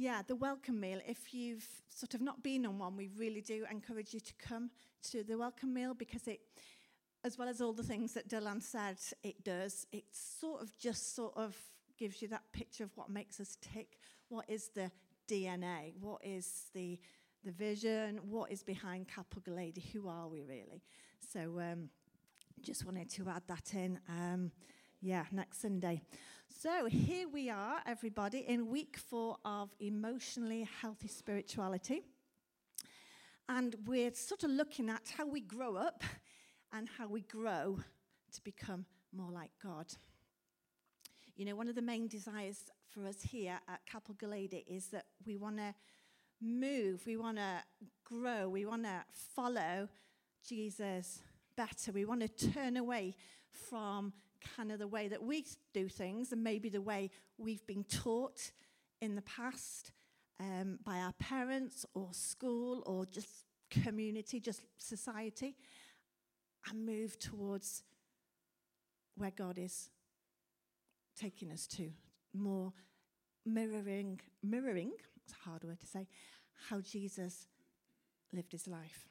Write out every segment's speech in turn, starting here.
yeah, the welcome meal. If you've sort of not been on one, we really do encourage you to come to the welcome meal because it, as well as all the things that Dylan said it does, it sort of just sort of gives you that picture of what makes us tick. What is the DNA? What is the the vision? What is behind Capel Galady? Who are we really? So, um, just wanted to add that in. Um, yeah, next Sunday. So here we are, everybody, in week four of emotionally healthy spirituality. And we're sort of looking at how we grow up and how we grow to become more like God. You know, one of the main desires for us here at Capel Galady is that we want to move, we want to grow, we want to follow Jesus better. We want to turn away from kind of the way that we do things and maybe the way we've been taught in the past um, by our parents or school or just community, just society, and move towards where God is taking us to, more mirroring, mirroring, it's a hard word to say, how Jesus lived his life.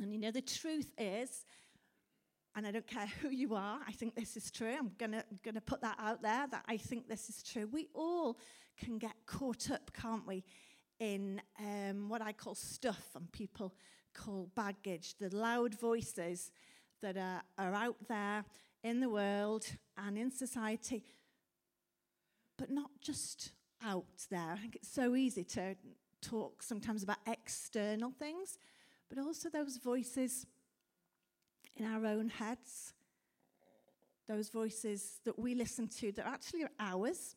And you know, the truth is, and I don't care who you are, I think this is true. I'm going to put that out there that I think this is true. We all can get caught up, can't we, in um, what I call stuff and people call baggage, the loud voices that are, are out there in the world and in society, but not just out there. I think it's so easy to talk sometimes about external things, but also those voices in our own heads, those voices that we listen to that actually are ours.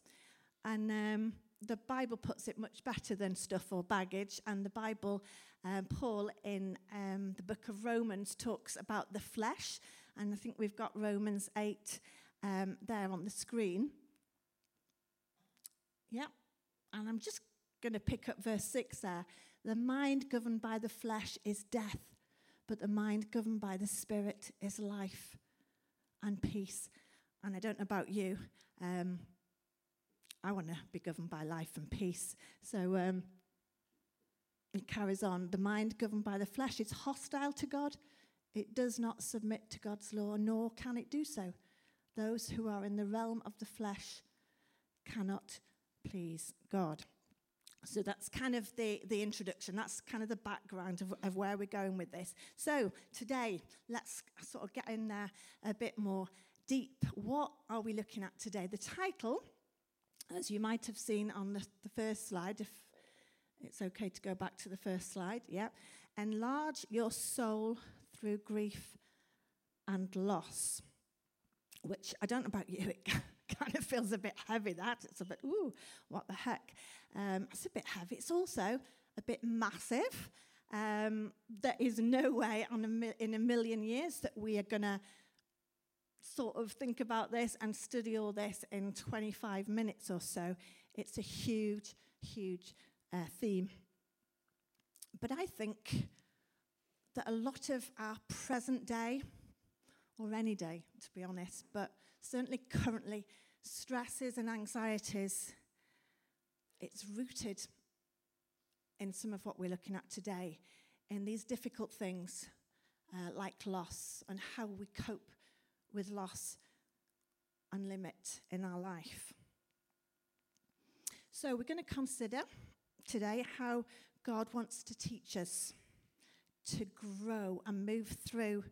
And um, the Bible puts it much better than stuff or baggage. And the Bible, um, Paul in um, the book of Romans talks about the flesh. And I think we've got Romans 8 um, there on the screen. Yeah. And I'm just going to pick up verse 6 there. The mind governed by the flesh is death but the mind governed by the Spirit is life and peace. And I don't know about you, um, I want to be governed by life and peace. So um, it carries on. The mind governed by the flesh is hostile to God. It does not submit to God's law, nor can it do so. Those who are in the realm of the flesh cannot please God. So that's kind of the, the introduction. That's kind of the background of, of where we're going with this. So today, let's sort of get in there a bit more deep. What are we looking at today? The title, as you might have seen on the, the first slide, if it's okay to go back to the first slide, yeah. Enlarge your soul through grief and loss, which I don't know about you, it kind of feels a bit heavy, that. It's a bit, ooh, what the heck? Um, it's a bit heavy. It's also a bit massive. Um, there is no way a, in a million years that we are going to sort of think about this and study all this in 25 minutes or so. It's a huge, huge uh, theme. But I think that a lot of our present day, or any day, to be honest, but certainly currently, stresses and anxieties, it's rooted in some of what we're looking at today, in these difficult things uh, like loss and how we cope with loss and limit in our life. So, we're going to consider today how God wants to teach us to grow and move through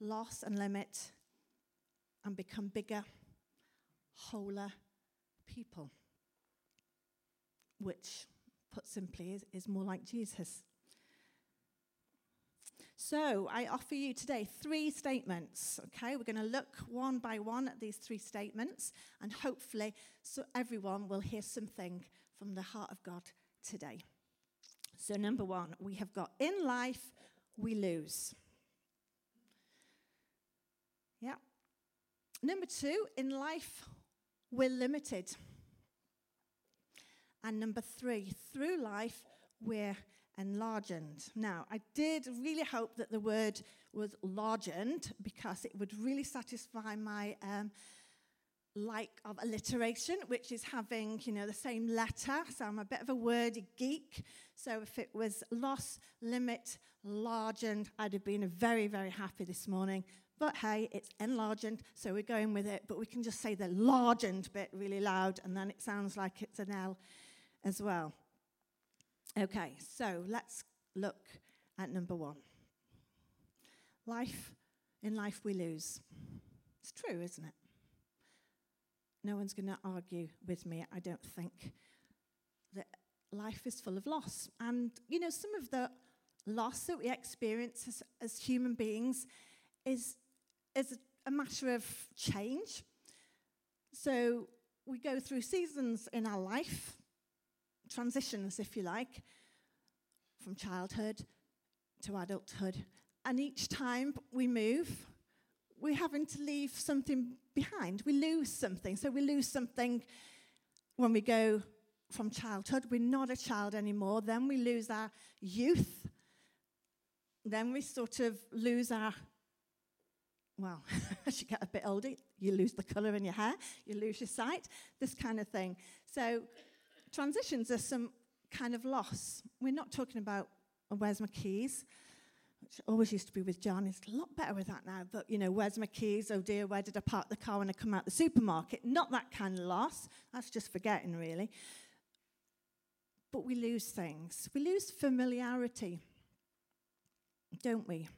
loss and limit and become bigger wholer people, which, put simply, is, is more like Jesus. So, I offer you today three statements. Okay, we're going to look one by one at these three statements, and hopefully, so everyone will hear something from the heart of God today. So, number one, we have got in life, we lose. Yeah. Number two, in life, we're limited. And number three, through life, we're enlarged. Now, I did really hope that the word was largened because it would really satisfy my um, like of alliteration, which is having, you know, the same letter. So I'm a bit of a wordy geek. So if it was loss, limit, largened, I'd have been very, very happy this morning. But hey, it's enlarged, so we're going with it. But we can just say the largened bit really loud, and then it sounds like it's an L as well. Okay, so let's look at number one. Life, in life we lose. It's true, isn't it? No one's going to argue with me, I don't think. That life is full of loss. And, you know, some of the loss that we experience as, as human beings is, is a matter of change. So we go through seasons in our life, transitions, if you like, from childhood to adulthood. And each time we move, we're having to leave something behind. We lose something. So we lose something when we go from childhood. We're not a child anymore. Then we lose our youth. Then we sort of lose our, well, as you get a bit older, you lose the colour in your hair, you lose your sight, this kind of thing. So transitions are some kind of loss. We're not talking about uh, oh, where's my keys, which always used to be with John. It's a lot better with that now. But, you know, where's my keys? Oh dear, where did I park the car when I come out the supermarket? Not that kind of loss. That's just forgetting, really. But we lose things. We lose familiarity, don't we,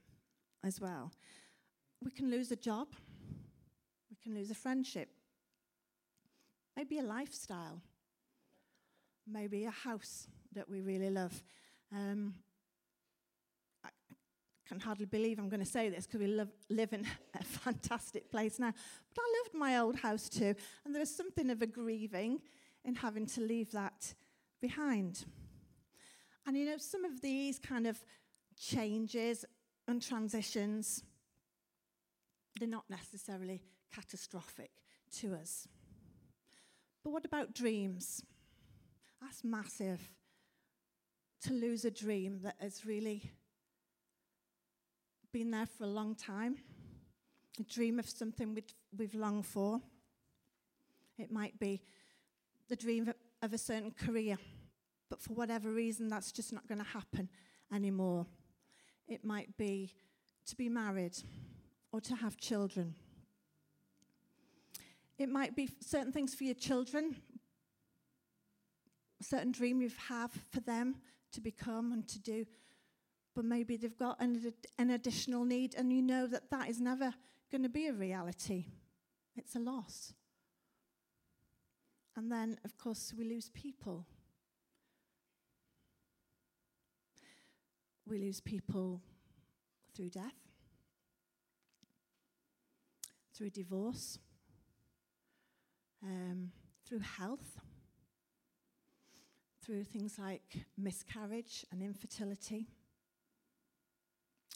as well? We can lose a job. We can lose a friendship. Maybe a lifestyle maybe a house that we really love. Um, I can hardly believe I'm going to say this because we live, live in a fantastic place now. But I loved my old house too, and there was something of a grieving in having to leave that behind. And you know, some of these kind of changes and transitions, they're not necessarily catastrophic to us. But what about dreams? That's massive. To lose a dream that has really been there for a long time, a dream of something we've, we've longed for. It might be the dream of a certain career, but for whatever reason, that's just not going to happen anymore. It might be to be married or to have children. It might be certain things for your children, certain dream you have for them to become and to do, but maybe they've got an, an additional need and you know that that is never going to be a reality. It's a loss. And then, of course, we lose people. We lose people through death, through divorce, um, through health through things like miscarriage and infertility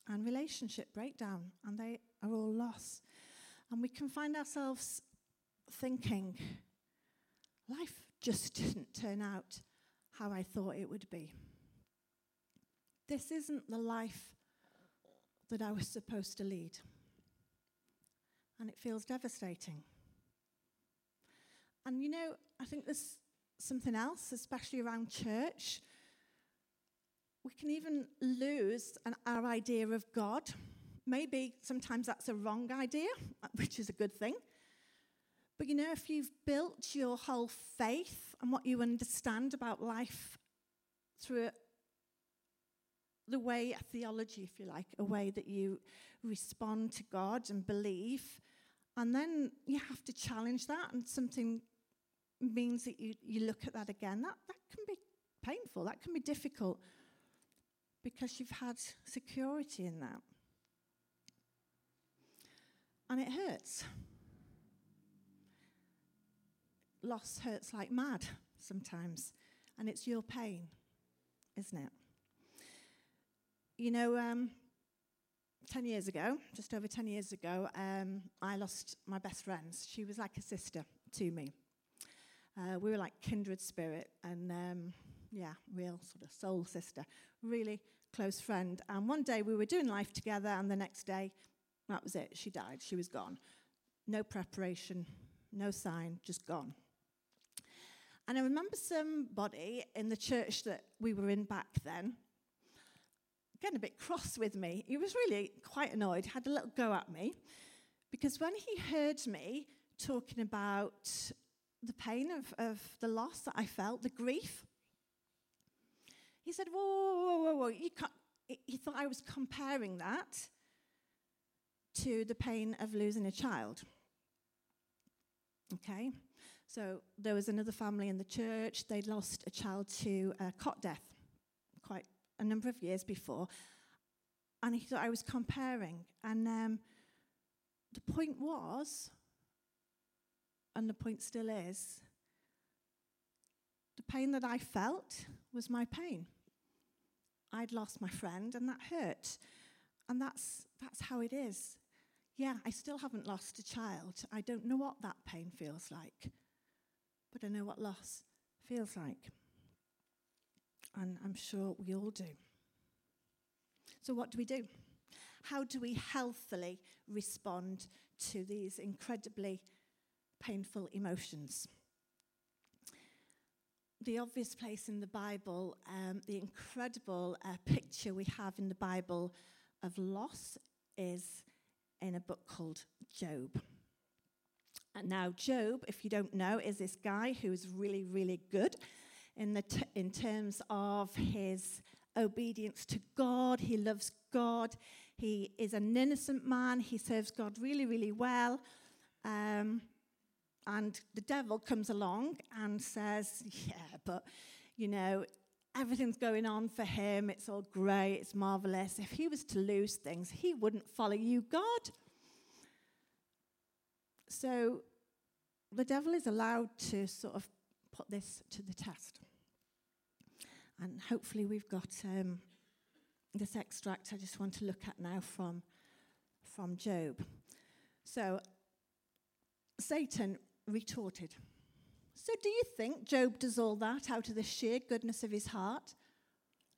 and relationship breakdown, and they are all loss. And we can find ourselves thinking, life just didn't turn out how I thought it would be. This isn't the life that I was supposed to lead. And it feels devastating. And you know, I think this something else, especially around church. We can even lose an, our idea of God. Maybe sometimes that's a wrong idea, which is a good thing. But you know, if you've built your whole faith and what you understand about life through the way, a theology, if you like, a way that you respond to God and believe, and then you have to challenge that, and something means that you, you look at that again. That, that can be painful, that can be difficult because you've had security in that. And it hurts. Loss hurts like mad sometimes, and it's your pain, isn't it? You know, um, 10 years ago, just over 10 years ago, um, I lost my best friend. She was like a sister to me. Uh, we were like kindred spirit and, um, yeah, real sort of soul sister, really close friend. And one day we were doing life together, and the next day, that was it. She died. She was gone. No preparation, no sign, just gone. And I remember somebody in the church that we were in back then getting a bit cross with me. He was really quite annoyed, had a little go at me, because when he heard me talking about the pain of, of the loss that I felt, the grief, he said, Whoa, whoa, whoa, whoa. You. He thought I was comparing that to the pain of losing a child. Okay? So there was another family in the church, they'd lost a child to a cot death quite a number of years before. And he thought I was comparing. And um, the point was, and the point still is, the pain that I felt was my pain. I'd lost my friend, and that hurt. And that's, that's how it is. Yeah, I still haven't lost a child. I don't know what that pain feels like, but I know what loss feels like. And I'm sure we all do. So, what do we do? How do we healthily respond to these incredibly painful emotions? The obvious place in the Bible, um, the incredible uh, picture we have in the Bible of loss is in a book called Job. And now, Job, if you don't know, is this guy who is really, really good in, the t- in terms of his obedience to God. He loves God. He is an innocent man. He serves God really, really well. Um, and the devil comes along and says, Yeah, but, you know, everything's going on for him. It's all great. It's marvelous. If he was to lose things, he wouldn't follow you, God. So the devil is allowed to sort of put this to the test. And hopefully, we've got um, this extract I just want to look at now from, from Job. So, Satan retorted. So, do you think Job does all that out of the sheer goodness of his heart?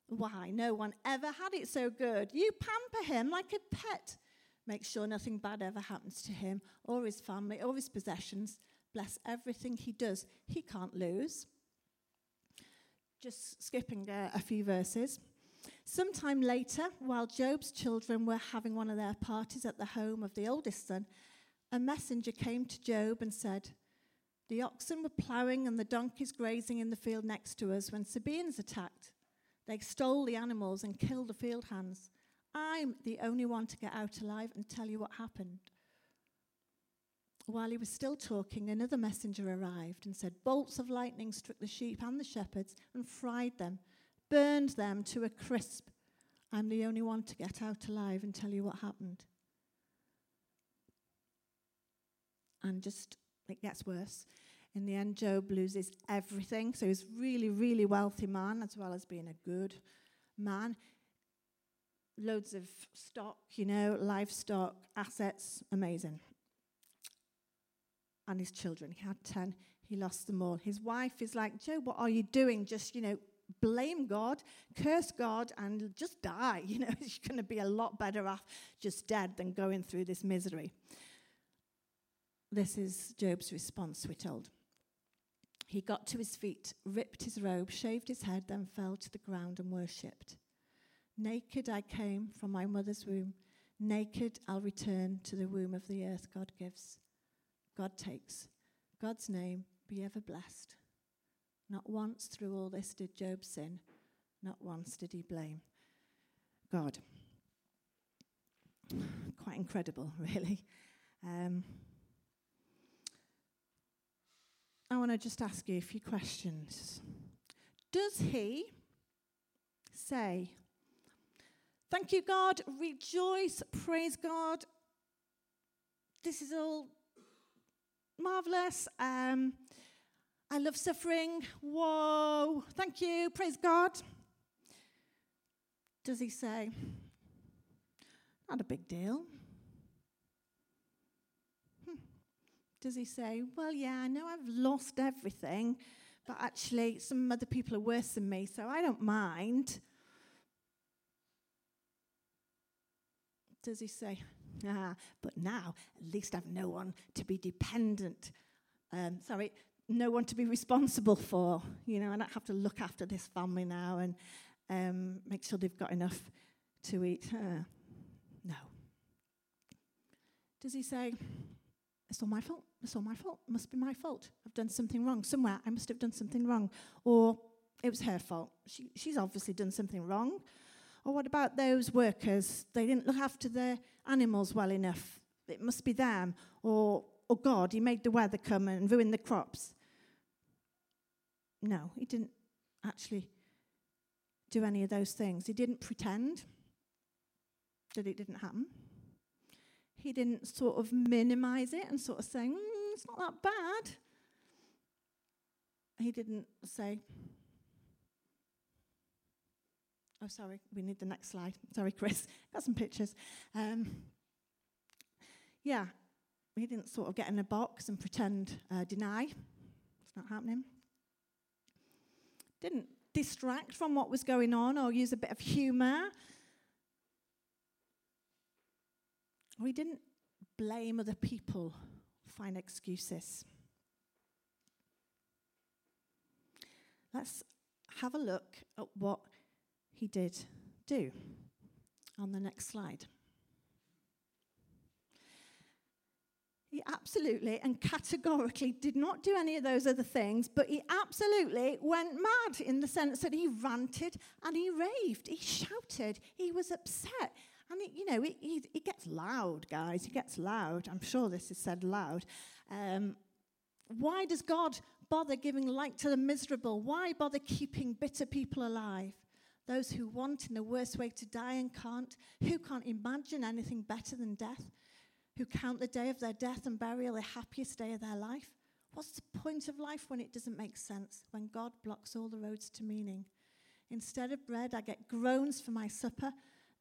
Why, no one ever had it so good. You pamper him like a pet. Make sure nothing bad ever happens to him or his family or his possessions. Bless everything he does. He can't lose. Just skipping uh, a few verses. Sometime later, while Job's children were having one of their parties at the home of the oldest son, a messenger came to Job and said, The oxen were ploughing and the donkeys grazing in the field next to us when Sabaeans attacked. They stole the animals and killed the field hands. I'm the only one to get out alive and tell you what happened. While he was still talking, another messenger arrived and said, Bolts of lightning struck the sheep and the shepherds and fried them, burned them to a crisp. I'm the only one to get out alive and tell you what happened. And just, it gets worse. In the end, Job loses everything. So he's really, really wealthy man, as well as being a good man. Loads of stock, you know, livestock, assets, amazing and his children. He had 10, he lost them all. His wife is like, Joe, what are you doing? Just, you know, blame God, curse God, and just die. You know, you're going to be a lot better off just dead than going through this misery. This is Job's response, we're told. He got to his feet, ripped his robe, shaved his head, then fell to the ground and worshipped. Naked I came from my mother's womb. Naked I'll return to the womb of the earth God gives. God takes. God's name be ever blessed. Not once through all this did Job sin. Not once did he blame God. Quite incredible, really. Um, I want to just ask you a few questions. Does he say, Thank you, God, rejoice, praise God, this is all marvelous. Um, I love suffering. Whoa, thank you, praise God. Does he say, not a big deal? Does he say, well, yeah, I know I've lost everything, but actually some other people are worse than me, so I don't mind? Does he say, Ah, but now at least I've no one to be dependent um, sorry, no one to be responsible for. You know, I don't have to look after this family now and um, make sure they've got enough to eat. Uh, no. Does he say, it's all my fault? It's all my fault. It must be my fault. I've done something wrong. Somewhere I must have done something wrong. Or it was her fault. She, she's obviously done something wrong. Or what about those workers? They didn't look after their animals well enough. It must be them. Or, or God, He made the weather come and ruin the crops. No, He didn't actually do any of those things. He didn't pretend that it didn't happen. He didn't sort of minimize it and sort of say, mm, it's not that bad. He didn't say, oh, sorry, we need the next slide. Sorry, Chris, got some pictures. Um, yeah, he didn't sort of get in a box and pretend, uh, deny. It's not happening. Didn't distract from what was going on or use a bit of humor We didn't blame other people, find excuses. Let's have a look at what he did do on the next slide. He absolutely and categorically did not do any of those other things, but he absolutely went mad in the sense that he ranted and he raved, he shouted, he was upset. You know, it, it, it, gets loud, guys. It gets loud. I'm sure this is said loud. Um, why does God bother giving light to the miserable? Why bother keeping bitter people alive? Those who want in the worst way to die and can't, who can't imagine anything better than death, who count the day of their death and burial the happiest day of their life. What's the point of life when it doesn't make sense, when God blocks all the roads to meaning? Instead of bread, I get groans for my supper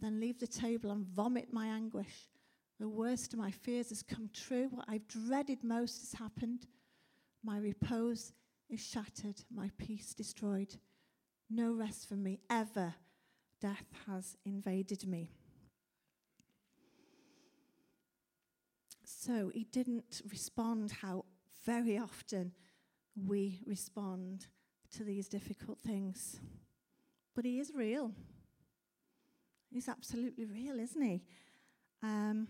then leave the table and vomit my anguish. The worst of my fears has come true. What I've dreaded most has happened. My repose is shattered, my peace destroyed. No rest for me ever. Death has invaded me. So he didn't respond how very often we respond to these difficult things. But he is real. He's absolutely real, isn't he? Um,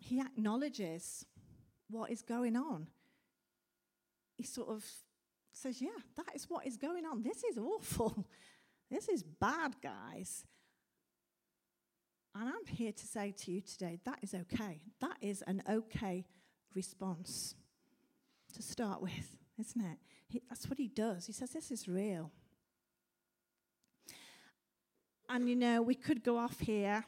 he acknowledges what is going on. He sort of says, Yeah, that is what is going on. This is awful. This is bad, guys. And I'm here to say to you today that is okay. That is an okay response to start with, isn't it? He, that's what he does. He says, This is real. And you know, we could go off here,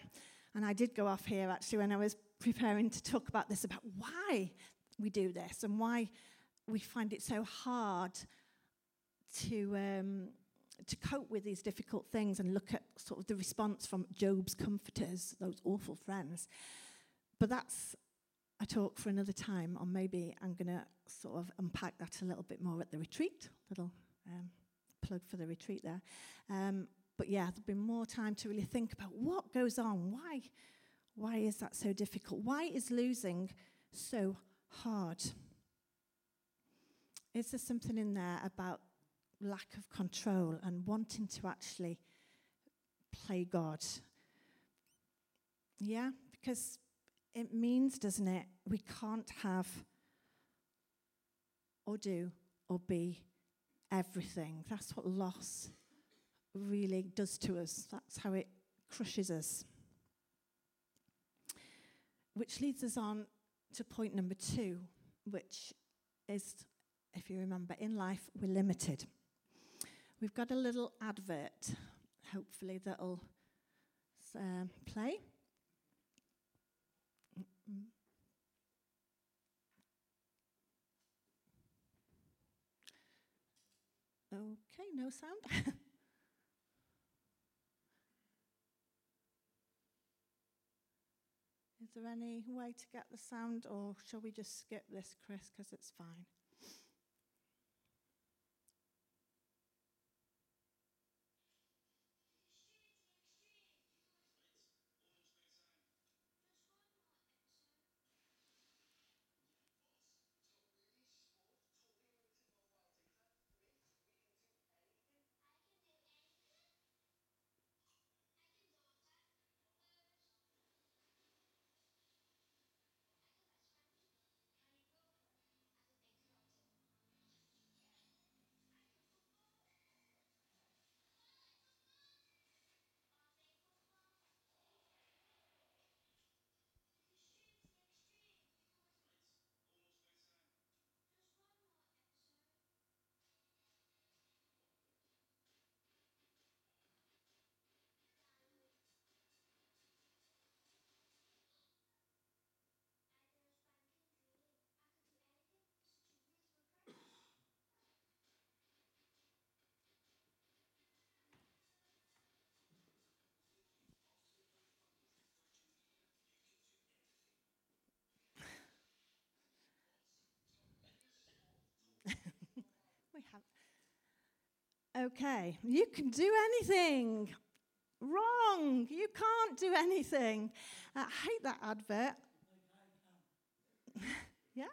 and I did go off here actually when I was preparing to talk about this about why we do this and why we find it so hard to um, to cope with these difficult things and look at sort of the response from Job's comforters, those awful friends. But that's a talk for another time, or maybe I'm going to sort of unpack that a little bit more at the retreat. Little um, plug for the retreat there. Um, but yeah, there'll be more time to really think about what goes on. Why, why is that so difficult? Why is losing so hard? Is there something in there about lack of control and wanting to actually play God? Yeah, because it means, doesn't it, we can't have or do or be everything. That's what loss really does to us. That's how it crushes us. Which leads us on to point number two, which is, if you remember, in life we're limited. We've got a little advert, hopefully, that'll uh, play. Okay, no sound. there any way to get the sound, or shall we just skip this, Chris, because it's fine? Have. Okay, you can do anything. Wrong. You can't do anything. I hate that advert. yeah?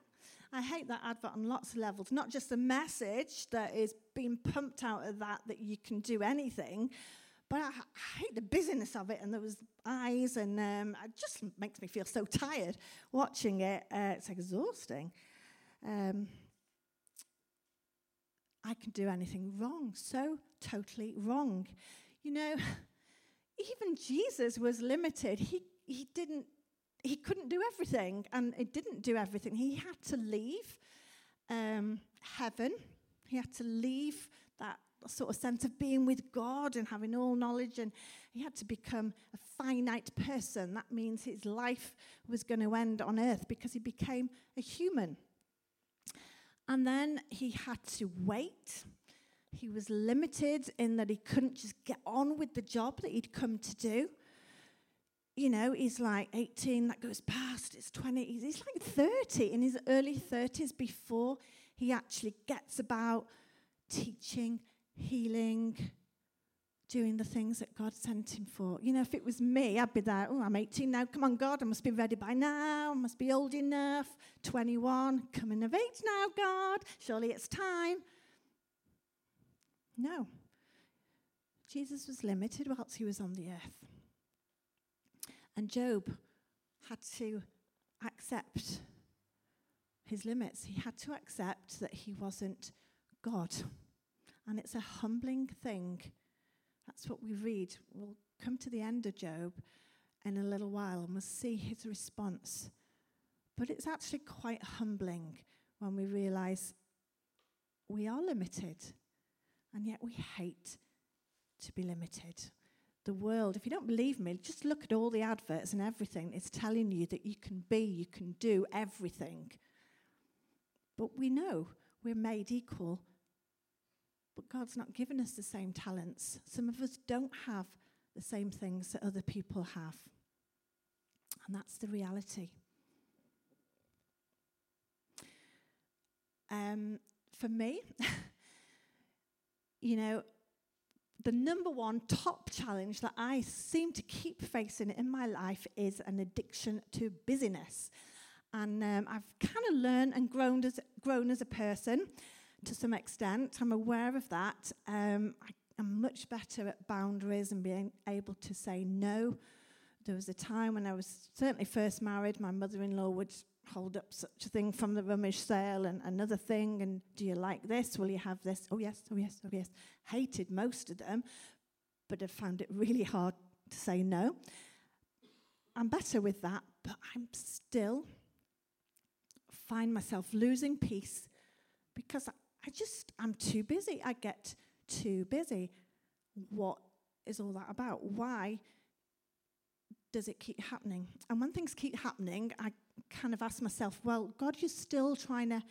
I hate that advert on lots of levels. Not just the message that is being pumped out of that, that you can do anything, but I, I hate the busyness of it and those eyes, and um, it just makes me feel so tired watching it. Uh, it's exhausting. Um, I can do anything wrong, so totally wrong. You know, even Jesus was limited. He, he didn't, he couldn't do everything, and he didn't do everything. He had to leave um, heaven. He had to leave that sort of sense of being with God and having all knowledge, and he had to become a finite person. That means his life was going to end on earth because he became a human. And then he had to wait. He was limited in that he couldn't just get on with the job that he'd come to do. You know, he's like 18, that goes past, it's 20, he's like 30, in his early 30s before he actually gets about teaching, healing, doing the things that God sent him for. You know, if it was me, I'd be there, oh, I'm 18 now, come on, God, I must be ready by now, I must be old enough, 21, coming of age now, God, surely it's time. No. Jesus was limited whilst he was on the earth. And Job had to accept his limits. He had to accept that he wasn't God. And it's a humbling thing that's what we read. We'll come to the end of Job in a little while and we'll see his response. But it's actually quite humbling when we realize we are limited and yet we hate to be limited. The world, if you don't believe me, just look at all the adverts and everything. It's telling you that you can be, you can do everything. But we know we're made equal but God's not given us the same talents. Some of us don't have the same things that other people have. And that's the reality. Um, for me, you know, the number one top challenge that I seem to keep facing in my life is an addiction to busyness. And um, I've kind of learned and grown as, grown as a person to some extent. I'm aware of that. Um, I, am much better at boundaries and being able to say no. There was a time when I was certainly first married, my mother in law would hold up such a thing from the rummage sale and another thing, and do you like this? Will you have this? Oh, yes, oh, yes, oh, yes. Hated most of them, but I found it really hard to say no. I'm better with that, but I'm still find myself losing peace because I just, I'm too busy. I get too busy. What is all that about? Why does it keep happening? And when things keep happening, I kind of ask myself, well, God, you're still trying to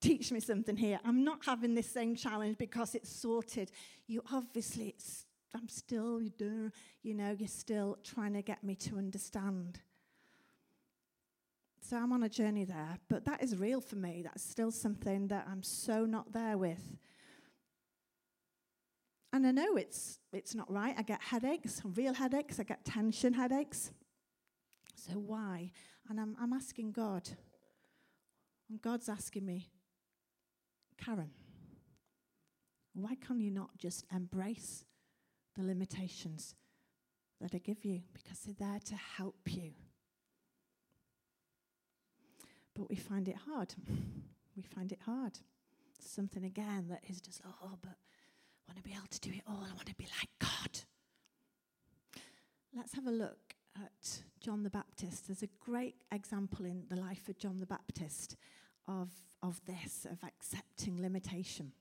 teach me something here. I'm not having this same challenge because it's sorted. You obviously, I'm still, you know, you're still trying to get me to understand. So I'm on a journey there, but that is real for me. That's still something that I'm so not there with. And I know it's it's not right. I get headaches, real headaches, I get tension headaches. So why? And I'm I'm asking God. And God's asking me, Karen, why can you not just embrace the limitations that I give you? Because they're there to help you but we find it hard. we find it hard. Something again that is just, oh, but I want to be able to do it all. I want to be like God. Let's have a look at John the Baptist. There's a great example in the life of John the Baptist of, of this, of accepting limitation.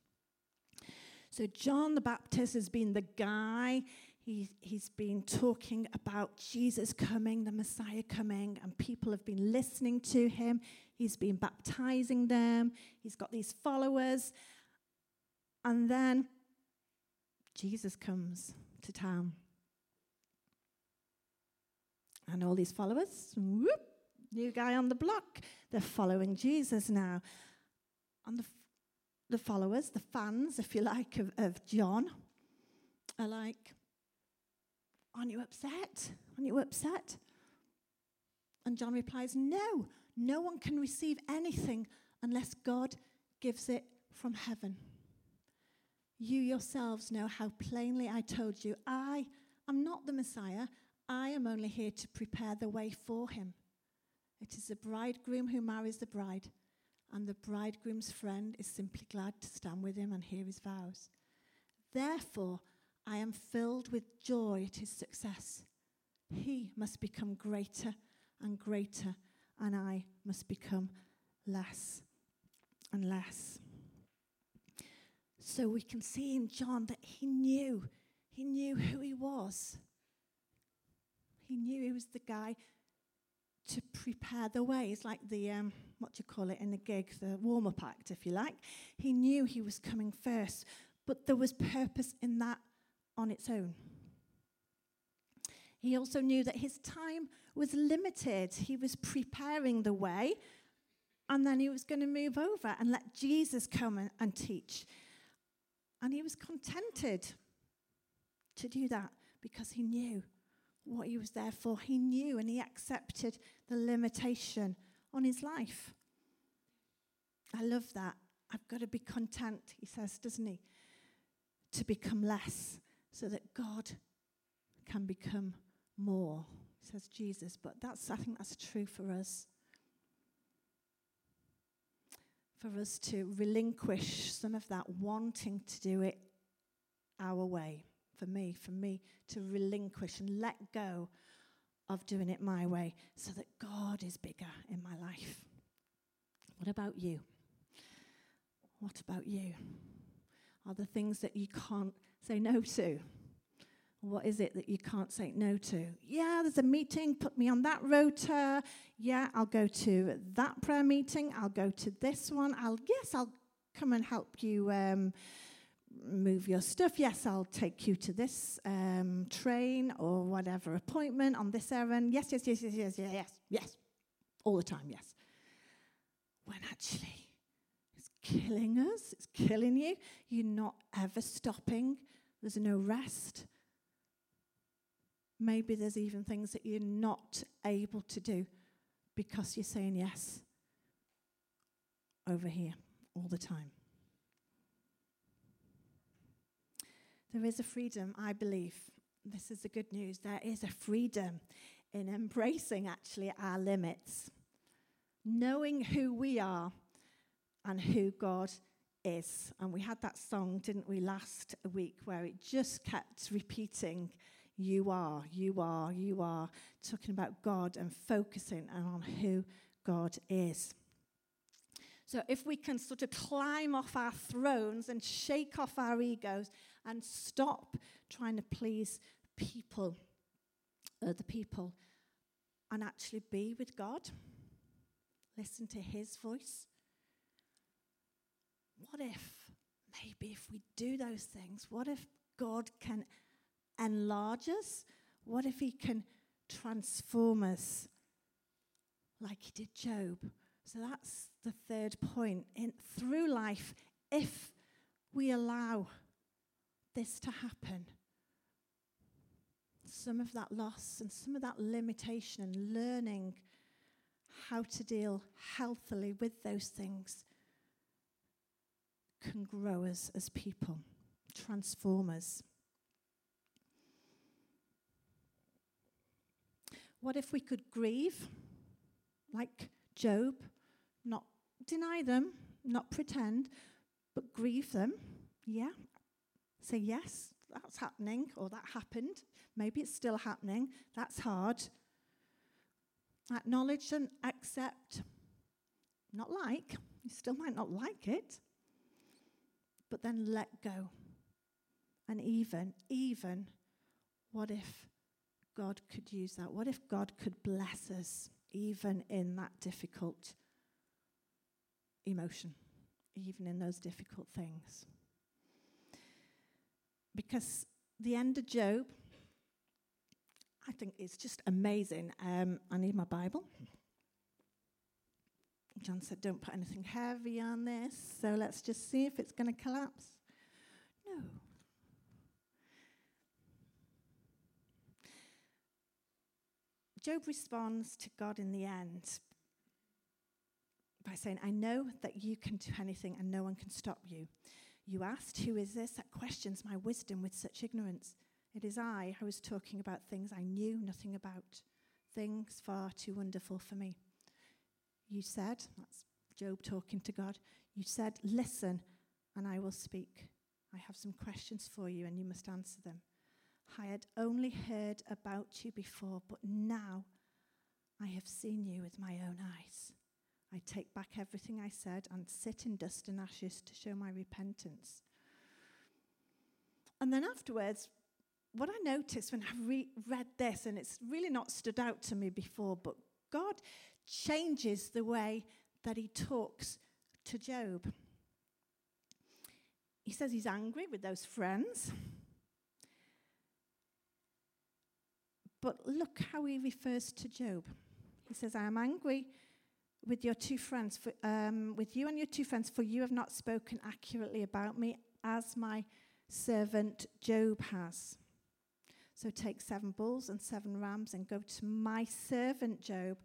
So, John the Baptist has been the guy he, he's been talking about Jesus coming, the Messiah coming, and people have been listening to him. He's been baptizing them. He's got these followers. And then Jesus comes to town. And all these followers, whoop, new guy on the block, they're following Jesus now. And the, the followers, the fans, if you like, of, of John, are like, Aren't you upset? Aren't you upset? And John replies, No, no one can receive anything unless God gives it from heaven. You yourselves know how plainly I told you, I am not the Messiah. I am only here to prepare the way for him. It is the bridegroom who marries the bride, and the bridegroom's friend is simply glad to stand with him and hear his vows. Therefore, I am filled with joy at his success. He must become greater and greater, and I must become less and less. So we can see in John that he knew, he knew who he was. He knew he was the guy to prepare the way. It's like the, um, what do you call it in the gig, the warm up act, if you like. He knew he was coming first, but there was purpose in that on its own. He also knew that his time was limited. He was preparing the way, and then he was going to move over and let Jesus come and, and teach. And he was contented to do that because he knew what he was there for. He knew and he accepted the limitation on his life. I love that. I've got to be content, he says, doesn't he? To become less so that God can become more, says Jesus. But that's, I think that's true for us. For us to relinquish some of that wanting to do it our way. For me, for me to relinquish and let go of doing it my way so that God is bigger in my life. What about you? What about you? Are the things that you can't say no to? What is it that you can't say no to? Yeah, there's a meeting, put me on that rota. Yeah, I'll go to that prayer meeting. I'll go to this one. I'll, yes, I'll come and help you um, move your stuff. Yes, I'll take you to this um, train or whatever appointment on this errand. Yes, yes, yes, yes, yes, yes, yes, yes. All the time, yes. When actually, killing us, it's killing you. You're not ever stopping, there's no rest. Maybe there's even things that you're not able to do because you're saying yes over here all the time. There is a freedom, I believe. This is the good news. There is a freedom in embracing actually our limits, knowing who we are and who God is. And we had that song, didn't we, last week, where it just kept repeating you are, you are, you are, talking about God and focusing on who God is. So, if we can sort of climb off our thrones and shake off our egos and stop trying to please people, other people, and actually be with God, listen to His voice. What if, maybe, if we do those things, what if God can enlarge us? What if He can transform us like He did Job? So that's the third point. In, through life, if we allow this to happen, some of that loss and some of that limitation and learning how to deal healthily with those things can grow us as people, transform us. What if we could grieve like Job, not deny them, not pretend, but grieve them? Yeah. Say, yes, that's happening, or that happened. Maybe it's still happening. That's hard. Acknowledge and accept. Not like. You still might not like it. But then let go. And even, even, what if God could use that? What if God could bless us even in that difficult emotion, even in those difficult things? Because the end of Job, I think it's just amazing. Um, I need my Bible. John said, Don't put anything heavy on this, so let's just see if it's going to collapse. No. Job responds to God in the end by saying, I know that you can do anything and no one can stop you. You asked, Who is this that questions my wisdom with such ignorance? It is I who was talking about things I knew nothing about, things far too wonderful for me. You said, that's Job talking to God, you said, Listen, and I will speak. I have some questions for you, and you must answer them. I had only heard about you before, but now I have seen you with my own eyes. I take back everything I said and sit in dust and ashes to show my repentance. And then afterwards, what I noticed when I re- read this, and it's really not stood out to me before, but God changes the way that he talks to Job. He says he's angry with those friends. But look how he refers to Job. He says, I am angry with your two friends, for, um, with you and your two friends, for you have not spoken accurately about me as my servant Job has. So take seven bulls and seven rams and go to my servant Job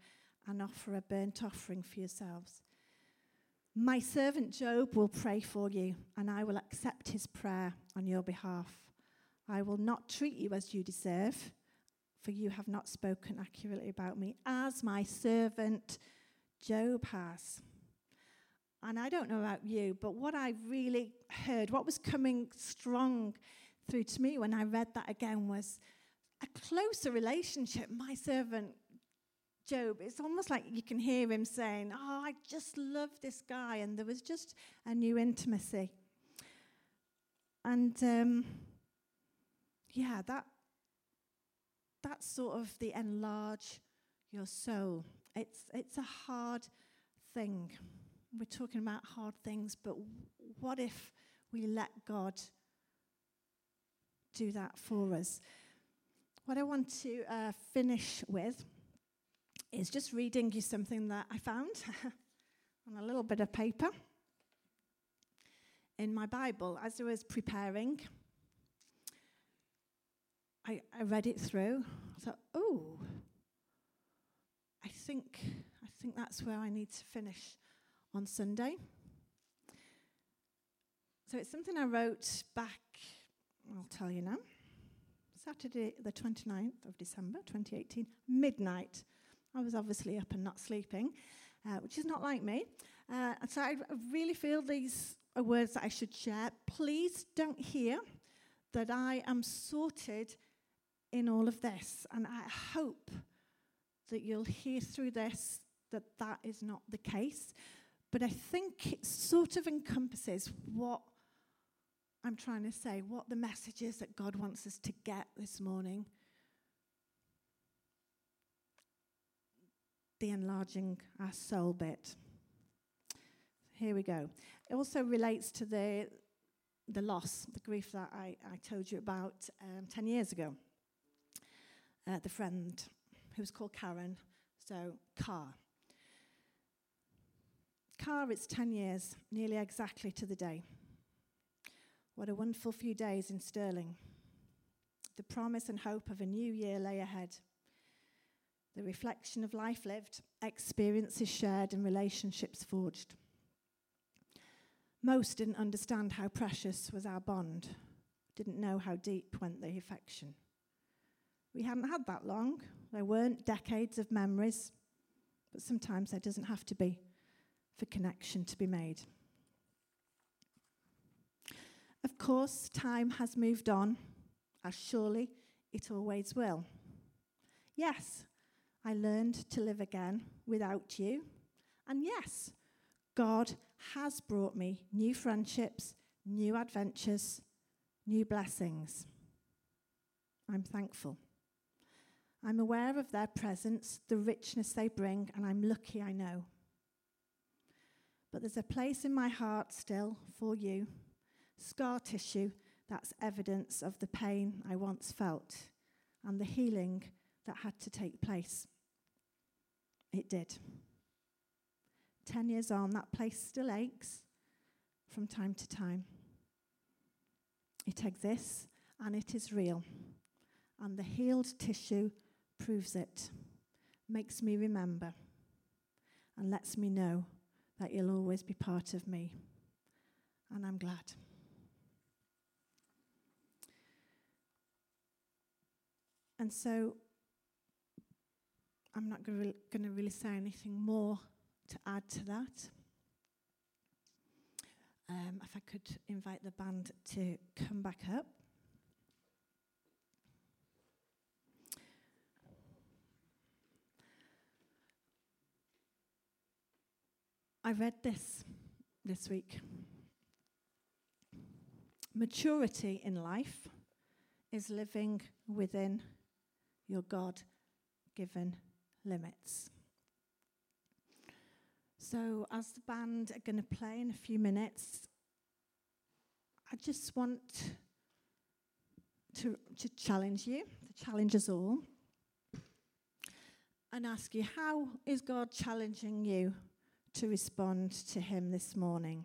and offer a burnt offering for yourselves. My servant Job will pray for you, and I will accept his prayer on your behalf. I will not treat you as you deserve, for you have not spoken accurately about me, as my servant Job has. And I don't know about you, but what I really heard, what was coming strong through to me when I read that again was a closer relationship. My servant Job, it's almost like you can hear him saying, Oh, I just love this guy. And there was just a new intimacy. And um, yeah, that that's sort of the enlarge your soul. It's it's a hard thing. We're talking about hard things, but what if we let God do that for us. What I want to uh, finish with is just reading you something that I found on a little bit of paper in my Bible as I was preparing. I, I read it through. I thought, oh, I think I think that's where I need to finish on Sunday. So it's something I wrote back I'll tell you now. Saturday, the 29th of December 2018, midnight. I was obviously up and not sleeping, uh, which is not like me. Uh, so I really feel these are words that I should share. Please don't hear that I am sorted in all of this. And I hope that you'll hear through this that that is not the case. But I think it sort of encompasses what I'm trying to say, what the message is that God wants us to get this morning. The enlarging our soul bit. Here we go. It also relates to the, the loss, the grief that I, I told you about um, 10 years ago. Uh, the friend who was called Karen, so Car. Car, it's 10 years, nearly exactly to the day. What a wonderful few days in Stirling. The promise and hope of a new year lay ahead. The reflection of life lived, experiences shared, and relationships forged. Most didn't understand how precious was our bond, didn't know how deep went the affection. We hadn't had that long. There weren't decades of memories, but sometimes there doesn't have to be for connection to be made. Of course, time has moved on, as surely it always will. Yes, I learned to live again without you. And yes, God has brought me new friendships, new adventures, new blessings. I'm thankful. I'm aware of their presence, the richness they bring, and I'm lucky I know. But there's a place in my heart still for you scar tissue that's evidence of the pain I once felt and the healing that had to take place. It did. 10 years on, that place still aches from time to time. It exists and it is real. And the healed tissue proves it, makes me remember, and lets me know that you'll always be part of me. And I'm glad. And so I'm not going to really say anything more to add to that. Um, if I could invite the band to come back up. I read this this week. Maturity in life is living within your God given limits. So, as the band are going to play in a few minutes, I just want to, to challenge you, to challenge us all, and ask you how is God challenging you to respond to Him this morning?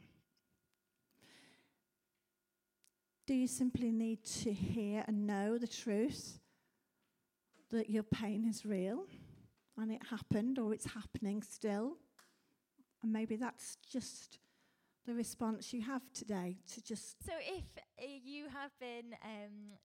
Do you simply need to hear and know the truth that your pain is real and it happened or it's happening still? And maybe that's just the response you have today to just. So, if uh, you have been um,